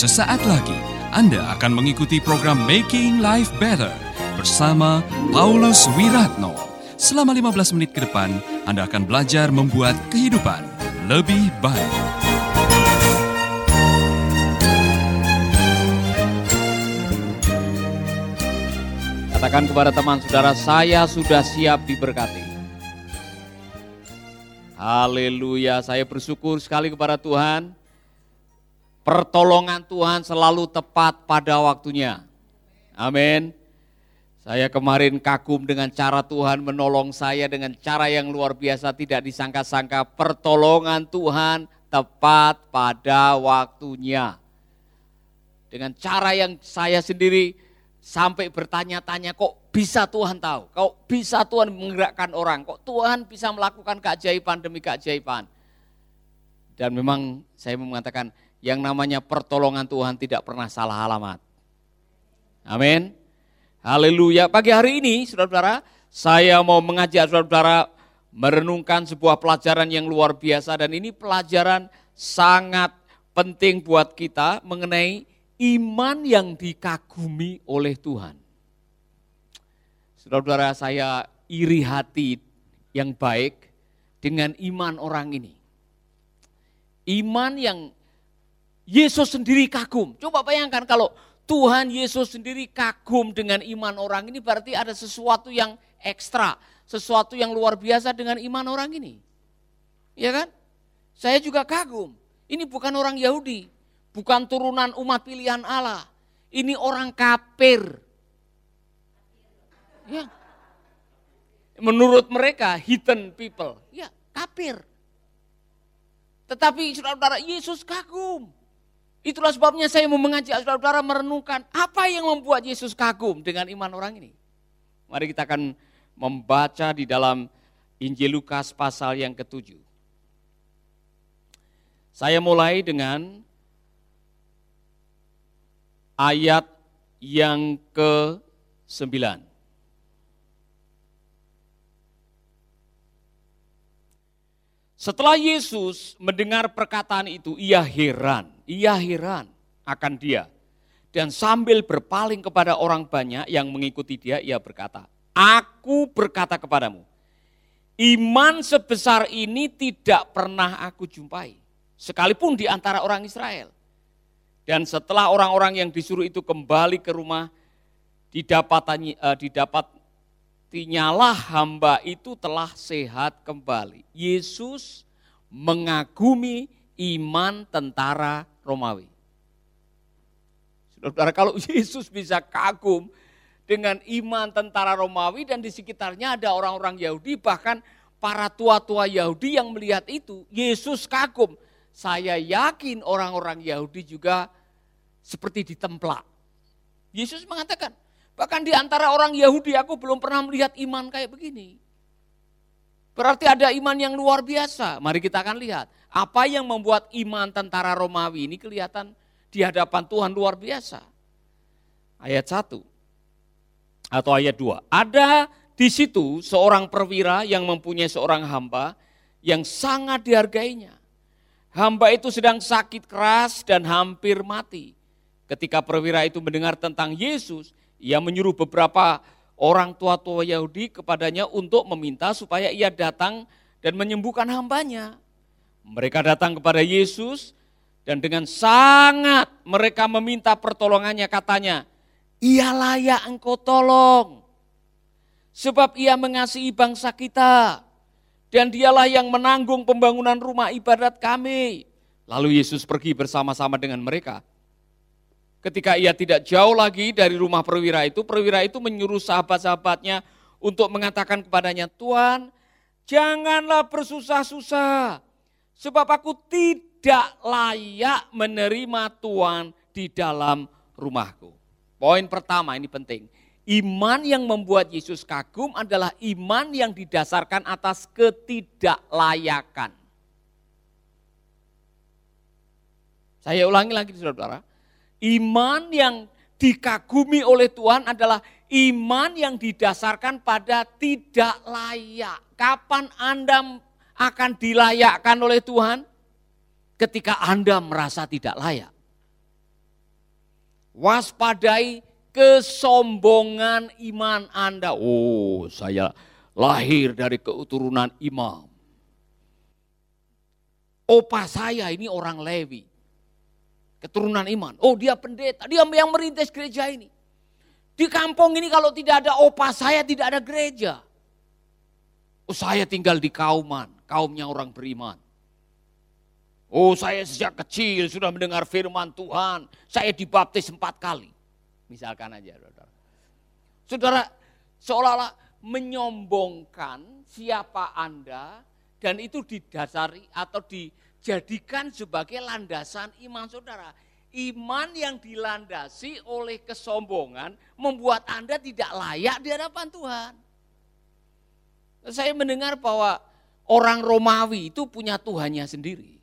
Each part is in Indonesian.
Sesaat lagi Anda akan mengikuti program Making Life Better bersama Paulus Wiratno. Selama 15 menit ke depan, Anda akan belajar membuat kehidupan lebih baik. Katakan kepada teman saudara, saya sudah siap diberkati. Haleluya, saya bersyukur sekali kepada Tuhan. Pertolongan Tuhan selalu tepat pada waktunya. Amin. Saya kemarin kagum dengan cara Tuhan menolong saya dengan cara yang luar biasa tidak disangka-sangka. Pertolongan Tuhan tepat pada waktunya. Dengan cara yang saya sendiri sampai bertanya-tanya kok bisa Tuhan tahu, kok bisa Tuhan menggerakkan orang, kok Tuhan bisa melakukan keajaiban demi keajaiban. Dan memang saya mengatakan yang namanya pertolongan Tuhan tidak pernah salah alamat. Amin. Haleluya. Pagi hari ini, saudara-saudara, saya mau mengajak saudara-saudara merenungkan sebuah pelajaran yang luar biasa dan ini pelajaran sangat penting buat kita mengenai iman yang dikagumi oleh Tuhan. Saudara-saudara saya iri hati yang baik dengan iman orang ini. Iman yang Yesus sendiri kagum. Coba bayangkan kalau Tuhan Yesus sendiri kagum dengan iman orang ini berarti ada sesuatu yang ekstra, sesuatu yang luar biasa dengan iman orang ini. Ya kan? Saya juga kagum. Ini bukan orang Yahudi, bukan turunan umat pilihan Allah. Ini orang kafir. Ya. Menurut mereka hidden people. Ya, kafir. Tetapi saudara-saudara Yesus kagum. Itulah sebabnya saya mau mengajak saudara-saudara merenungkan apa yang membuat Yesus kagum dengan iman orang ini. Mari kita akan membaca di dalam Injil Lukas pasal yang ketujuh. Saya mulai dengan ayat yang ke-9. Setelah Yesus mendengar perkataan itu, ia heran, ia heran akan dia. Dan sambil berpaling kepada orang banyak yang mengikuti dia, ia berkata, Aku berkata kepadamu, iman sebesar ini tidak pernah aku jumpai. Sekalipun di antara orang Israel. Dan setelah orang-orang yang disuruh itu kembali ke rumah, didapatnya, uh, didapat tinyalah hamba itu telah sehat kembali. Yesus mengagumi iman tentara Romawi. Saudara, kalau Yesus bisa kagum dengan iman tentara Romawi dan di sekitarnya ada orang-orang Yahudi, bahkan para tua-tua Yahudi yang melihat itu, Yesus kagum. Saya yakin orang-orang Yahudi juga seperti ditemplak. Yesus mengatakan, Bahkan di antara orang Yahudi aku belum pernah melihat iman kayak begini. Berarti ada iman yang luar biasa. Mari kita akan lihat. Apa yang membuat iman tentara Romawi ini kelihatan di hadapan Tuhan luar biasa. Ayat 1 atau ayat 2. Ada di situ seorang perwira yang mempunyai seorang hamba yang sangat dihargainya. Hamba itu sedang sakit keras dan hampir mati. Ketika perwira itu mendengar tentang Yesus, ia menyuruh beberapa orang tua-tua Yahudi kepadanya untuk meminta supaya ia datang dan menyembuhkan hambanya. Mereka datang kepada Yesus dan dengan sangat mereka meminta pertolongannya katanya, ia layak engkau tolong. Sebab ia mengasihi bangsa kita dan dialah yang menanggung pembangunan rumah ibadat kami. Lalu Yesus pergi bersama-sama dengan mereka. Ketika ia tidak jauh lagi dari rumah perwira itu, perwira itu menyuruh sahabat-sahabatnya untuk mengatakan kepadanya, Tuhan janganlah bersusah-susah, sebab aku tidak layak menerima Tuhan di dalam rumahku. Poin pertama ini penting. Iman yang membuat Yesus kagum adalah iman yang didasarkan atas ketidaklayakan. Saya ulangi lagi saudara-saudara. Iman yang dikagumi oleh Tuhan adalah iman yang didasarkan pada tidak layak. Kapan Anda akan dilayakkan oleh Tuhan? Ketika Anda merasa tidak layak. Waspadai kesombongan iman Anda. Oh, saya lahir dari keturunan imam. Opa saya ini orang Lewi. Keturunan iman. Oh dia pendeta, dia yang merintis gereja ini. Di kampung ini kalau tidak ada opa saya tidak ada gereja. Oh saya tinggal di kauman, kaumnya orang beriman. Oh saya sejak kecil sudah mendengar firman Tuhan, saya dibaptis empat kali. Misalkan aja saudara. Saudara seolah-olah menyombongkan siapa Anda dan itu didasari atau dijadikan sebagai landasan iman saudara. Iman yang dilandasi oleh kesombongan membuat Anda tidak layak di hadapan Tuhan. Saya mendengar bahwa orang Romawi itu punya Tuhannya sendiri.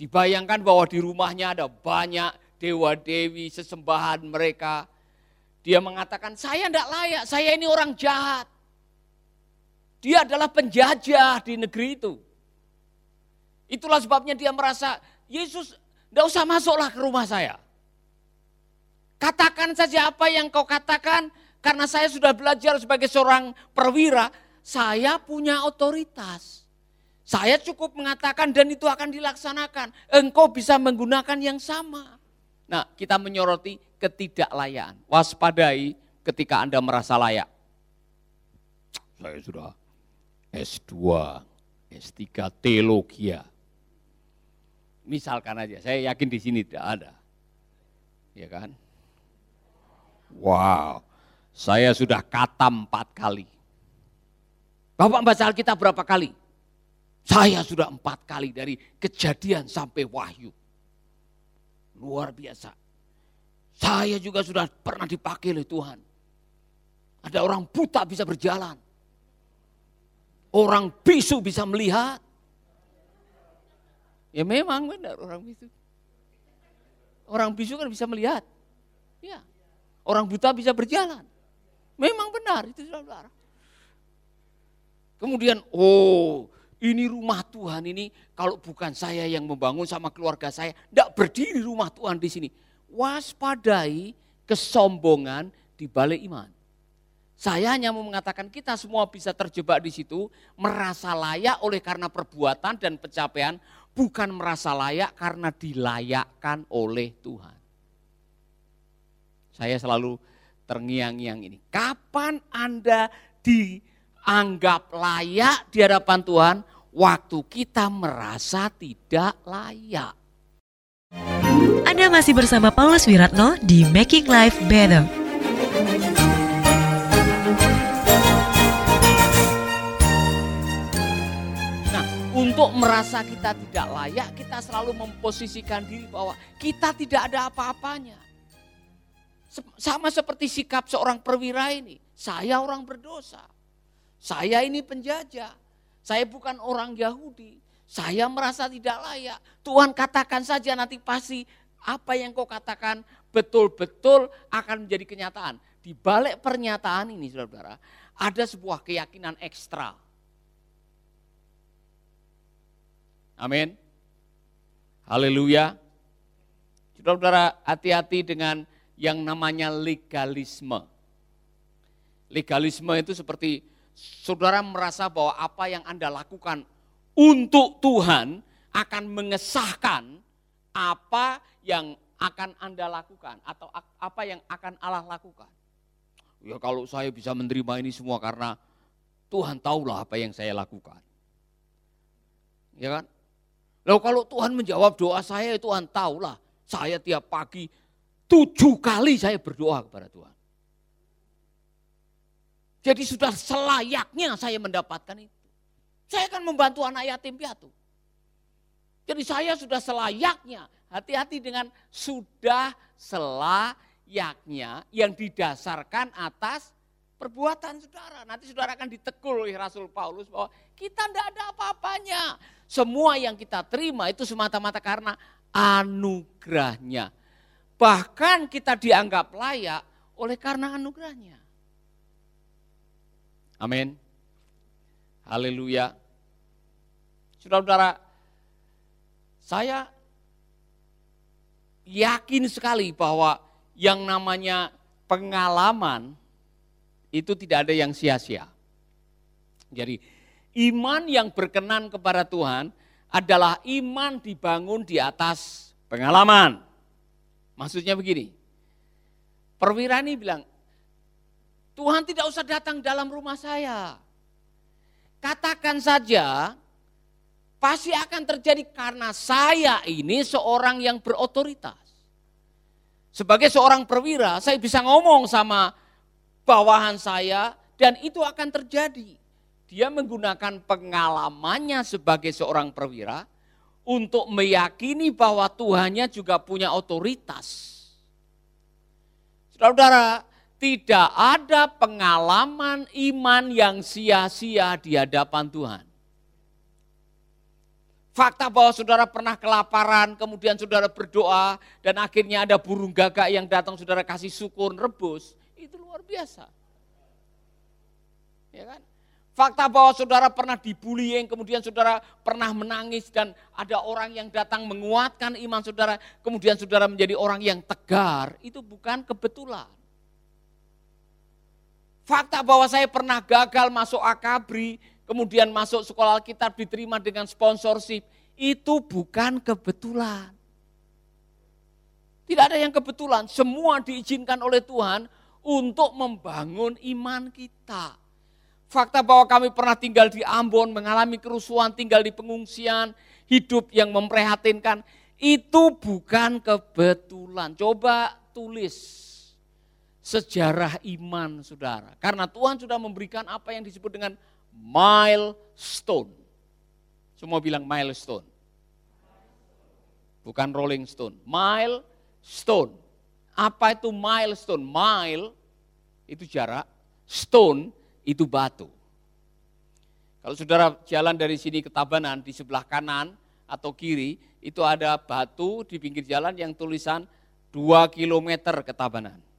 Dibayangkan bahwa di rumahnya ada banyak dewa-dewi, sesembahan mereka. Dia mengatakan, saya tidak layak, saya ini orang jahat. Dia adalah penjajah di negeri itu. Itulah sebabnya dia merasa, Yesus tidak usah masuklah ke rumah saya. Katakan saja apa yang kau katakan, karena saya sudah belajar sebagai seorang perwira, saya punya otoritas. Saya cukup mengatakan dan itu akan dilaksanakan. Engkau bisa menggunakan yang sama. Nah, kita menyoroti ketidaklayaan. Waspadai ketika Anda merasa layak. Saya sudah S2, S3 teologi. Misalkan aja, saya yakin di sini tidak ada. Ya kan? Wow, saya sudah kata empat kali. Bapak baca Alkitab berapa kali? Saya sudah empat kali dari kejadian sampai wahyu. Luar biasa. Saya juga sudah pernah dipakai oleh Tuhan. Ada orang buta bisa berjalan. Orang bisu bisa melihat. Ya memang benar orang bisu. Orang bisu kan bisa melihat. Ya. Orang buta bisa berjalan. Memang benar itu saudara. Kemudian, oh ini rumah Tuhan ini kalau bukan saya yang membangun sama keluarga saya, tidak berdiri rumah Tuhan di sini. Waspadai kesombongan di balik iman. Saya hanya mau mengatakan kita semua bisa terjebak di situ, merasa layak oleh karena perbuatan dan pencapaian, bukan merasa layak karena dilayakkan oleh Tuhan. Saya selalu terngiang-ngiang ini. Kapan Anda di anggap layak di hadapan Tuhan waktu kita merasa tidak layak. Anda masih bersama Paulus Wiratno di Making Life Better. Nah, untuk merasa kita tidak layak, kita selalu memposisikan diri bahwa kita tidak ada apa-apanya. Sama seperti sikap seorang perwira ini, saya orang berdosa. Saya ini penjajah. Saya bukan orang Yahudi. Saya merasa tidak layak. Tuhan katakan saja nanti pasti apa yang kau katakan betul-betul akan menjadi kenyataan. Di balik pernyataan ini saudara-saudara, ada sebuah keyakinan ekstra. Amin. Haleluya. Saudara-saudara, hati-hati dengan yang namanya legalisme. Legalisme itu seperti saudara merasa bahwa apa yang Anda lakukan untuk Tuhan akan mengesahkan apa yang akan Anda lakukan atau apa yang akan Allah lakukan. Ya kalau saya bisa menerima ini semua karena Tuhan tahulah apa yang saya lakukan. Ya kan? Lalu kalau Tuhan menjawab doa saya, Tuhan tahulah saya tiap pagi tujuh kali saya berdoa kepada Tuhan. Jadi sudah selayaknya saya mendapatkan itu. Saya akan membantu anak yatim piatu. Jadi saya sudah selayaknya, hati-hati dengan sudah selayaknya yang didasarkan atas perbuatan saudara. Nanti saudara akan ditekul oleh Rasul Paulus bahwa kita tidak ada apa-apanya. Semua yang kita terima itu semata-mata karena anugerahnya. Bahkan kita dianggap layak oleh karena anugerahnya. Amin. Haleluya. Saudara-saudara, saya yakin sekali bahwa yang namanya pengalaman itu tidak ada yang sia-sia. Jadi iman yang berkenan kepada Tuhan adalah iman dibangun di atas pengalaman. Maksudnya begini, perwira ini bilang, Tuhan tidak usah datang dalam rumah saya. Katakan saja, pasti akan terjadi karena saya ini seorang yang berotoritas. Sebagai seorang perwira, saya bisa ngomong sama bawahan saya dan itu akan terjadi. Dia menggunakan pengalamannya sebagai seorang perwira untuk meyakini bahwa Tuhannya juga punya otoritas. Saudara-saudara, tidak ada pengalaman iman yang sia-sia di hadapan Tuhan. Fakta bahwa saudara pernah kelaparan, kemudian saudara berdoa, dan akhirnya ada burung gagak yang datang saudara kasih sukun rebus, itu luar biasa. Ya kan? Fakta bahwa saudara pernah dibullying, kemudian saudara pernah menangis dan ada orang yang datang menguatkan iman saudara, kemudian saudara menjadi orang yang tegar, itu bukan kebetulan. Fakta bahwa saya pernah gagal masuk akabri, kemudian masuk sekolah Alkitab diterima dengan sponsorship, itu bukan kebetulan. Tidak ada yang kebetulan, semua diizinkan oleh Tuhan untuk membangun iman kita. Fakta bahwa kami pernah tinggal di Ambon, mengalami kerusuhan, tinggal di pengungsian, hidup yang memprihatinkan, itu bukan kebetulan. Coba tulis sejarah iman saudara. Karena Tuhan sudah memberikan apa yang disebut dengan milestone. Semua bilang milestone. Bukan rolling stone, milestone. Apa itu milestone? Mile itu jarak, stone itu batu. Kalau saudara jalan dari sini ke Tabanan, di sebelah kanan atau kiri, itu ada batu di pinggir jalan yang tulisan 2 km ke Tabanan.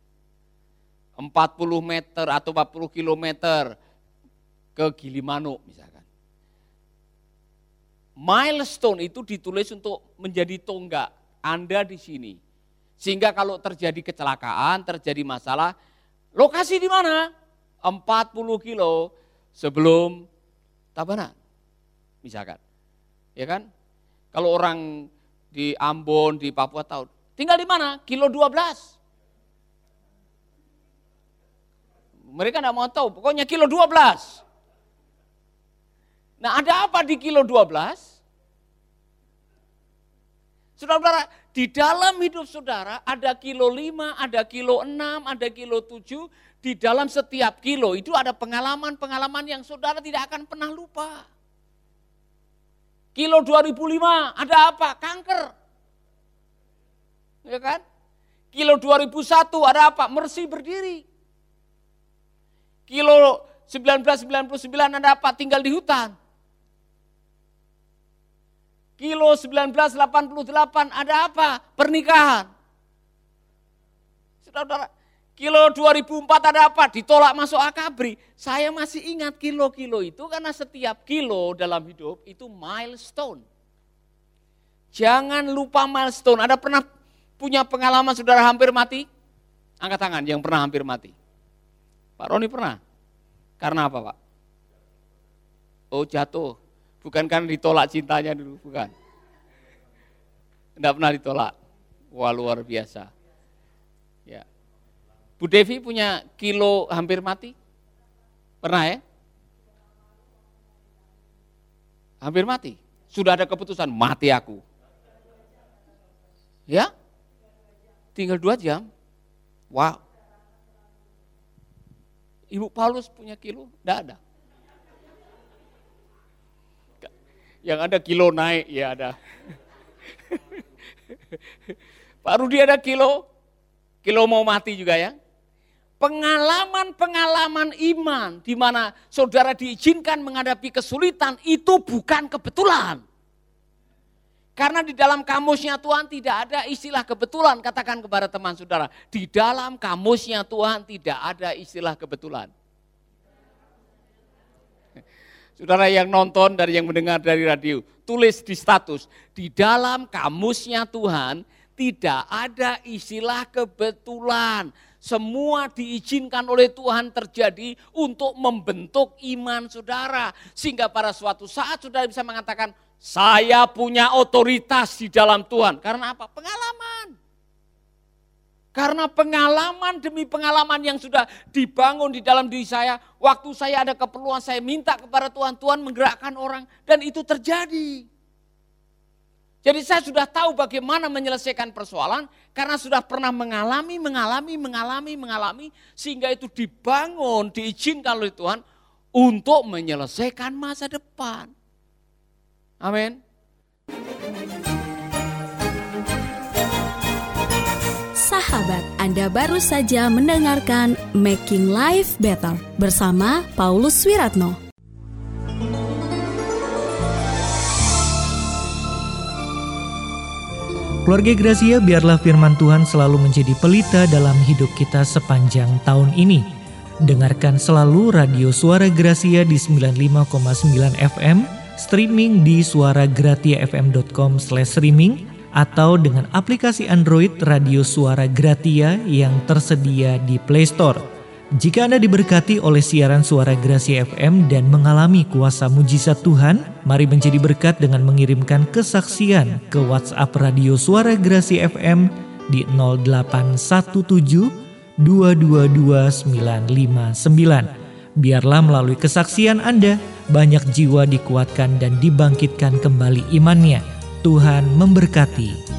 40 meter atau 40 km ke Gilimanuk misalkan. Milestone itu ditulis untuk menjadi tonggak Anda di sini. Sehingga kalau terjadi kecelakaan, terjadi masalah, lokasi di mana? 40 kilo sebelum Tabanan. Misalkan. Ya kan? Kalau orang di Ambon, di Papua tahu, tinggal di mana? Kilo 12. Mereka tidak mau tahu, pokoknya kilo 12. Nah ada apa di kilo 12? Saudara-saudara, di dalam hidup saudara ada kilo 5, ada kilo 6, ada kilo 7. Di dalam setiap kilo itu ada pengalaman-pengalaman yang saudara tidak akan pernah lupa. Kilo 2005 ada apa? Kanker. Ya kan? Kilo 2001 ada apa? Mersi berdiri. Kilo 1999 ada apa? Tinggal di hutan. Kilo 1988 ada apa? Pernikahan. Saudara-saudara, kilo 2004 ada apa? Ditolak masuk akabri. Saya masih ingat kilo-kilo itu karena setiap kilo dalam hidup itu milestone. Jangan lupa milestone. Ada pernah punya pengalaman saudara hampir mati? Angkat tangan yang pernah hampir mati. Pak Roni pernah? Karena apa Pak? Oh jatuh. Bukan kan ditolak cintanya dulu, bukan. Tidak pernah ditolak. Wah luar biasa. Ya. Bu Devi punya kilo hampir mati? Pernah ya? Hampir mati. Sudah ada keputusan, mati aku. Ya? Tinggal dua jam. Wow. Ibu Paulus punya kilo? Tidak ada. Yang ada kilo naik, ya ada. Pak Rudi ada kilo, kilo mau mati juga ya. Pengalaman-pengalaman iman di mana saudara diizinkan menghadapi kesulitan itu bukan kebetulan. Karena di dalam kamusnya Tuhan tidak ada istilah kebetulan. Katakan kepada teman saudara, di dalam kamusnya Tuhan tidak ada istilah kebetulan. Saudara yang nonton dari yang mendengar dari radio, tulis di status, di dalam kamusnya Tuhan tidak ada istilah kebetulan. Semua diizinkan oleh Tuhan terjadi untuk membentuk iman saudara. Sehingga pada suatu saat saudara bisa mengatakan, saya punya otoritas di dalam Tuhan. Karena apa? Pengalaman. Karena pengalaman demi pengalaman yang sudah dibangun di dalam diri saya, waktu saya ada keperluan saya minta kepada Tuhan, Tuhan menggerakkan orang dan itu terjadi. Jadi saya sudah tahu bagaimana menyelesaikan persoalan karena sudah pernah mengalami, mengalami, mengalami, mengalami sehingga itu dibangun, diizinkan oleh Tuhan untuk menyelesaikan masa depan. Amin. Sahabat, Anda baru saja mendengarkan Making Life Better bersama Paulus Wiratno. Keluarga Gracia, biarlah firman Tuhan selalu menjadi pelita dalam hidup kita sepanjang tahun ini. Dengarkan selalu radio Suara Gracia di 95,9 FM, streaming di suaragratiafm.com streaming atau dengan aplikasi Android Radio Suara Gratia yang tersedia di Play Store. Jika Anda diberkati oleh siaran suara Grasi FM dan mengalami kuasa mujizat Tuhan, mari menjadi berkat dengan mengirimkan kesaksian ke WhatsApp Radio Suara Grasi FM di 0817 222 Biarlah melalui kesaksian Anda, banyak jiwa dikuatkan dan dibangkitkan kembali imannya. Tuhan memberkati.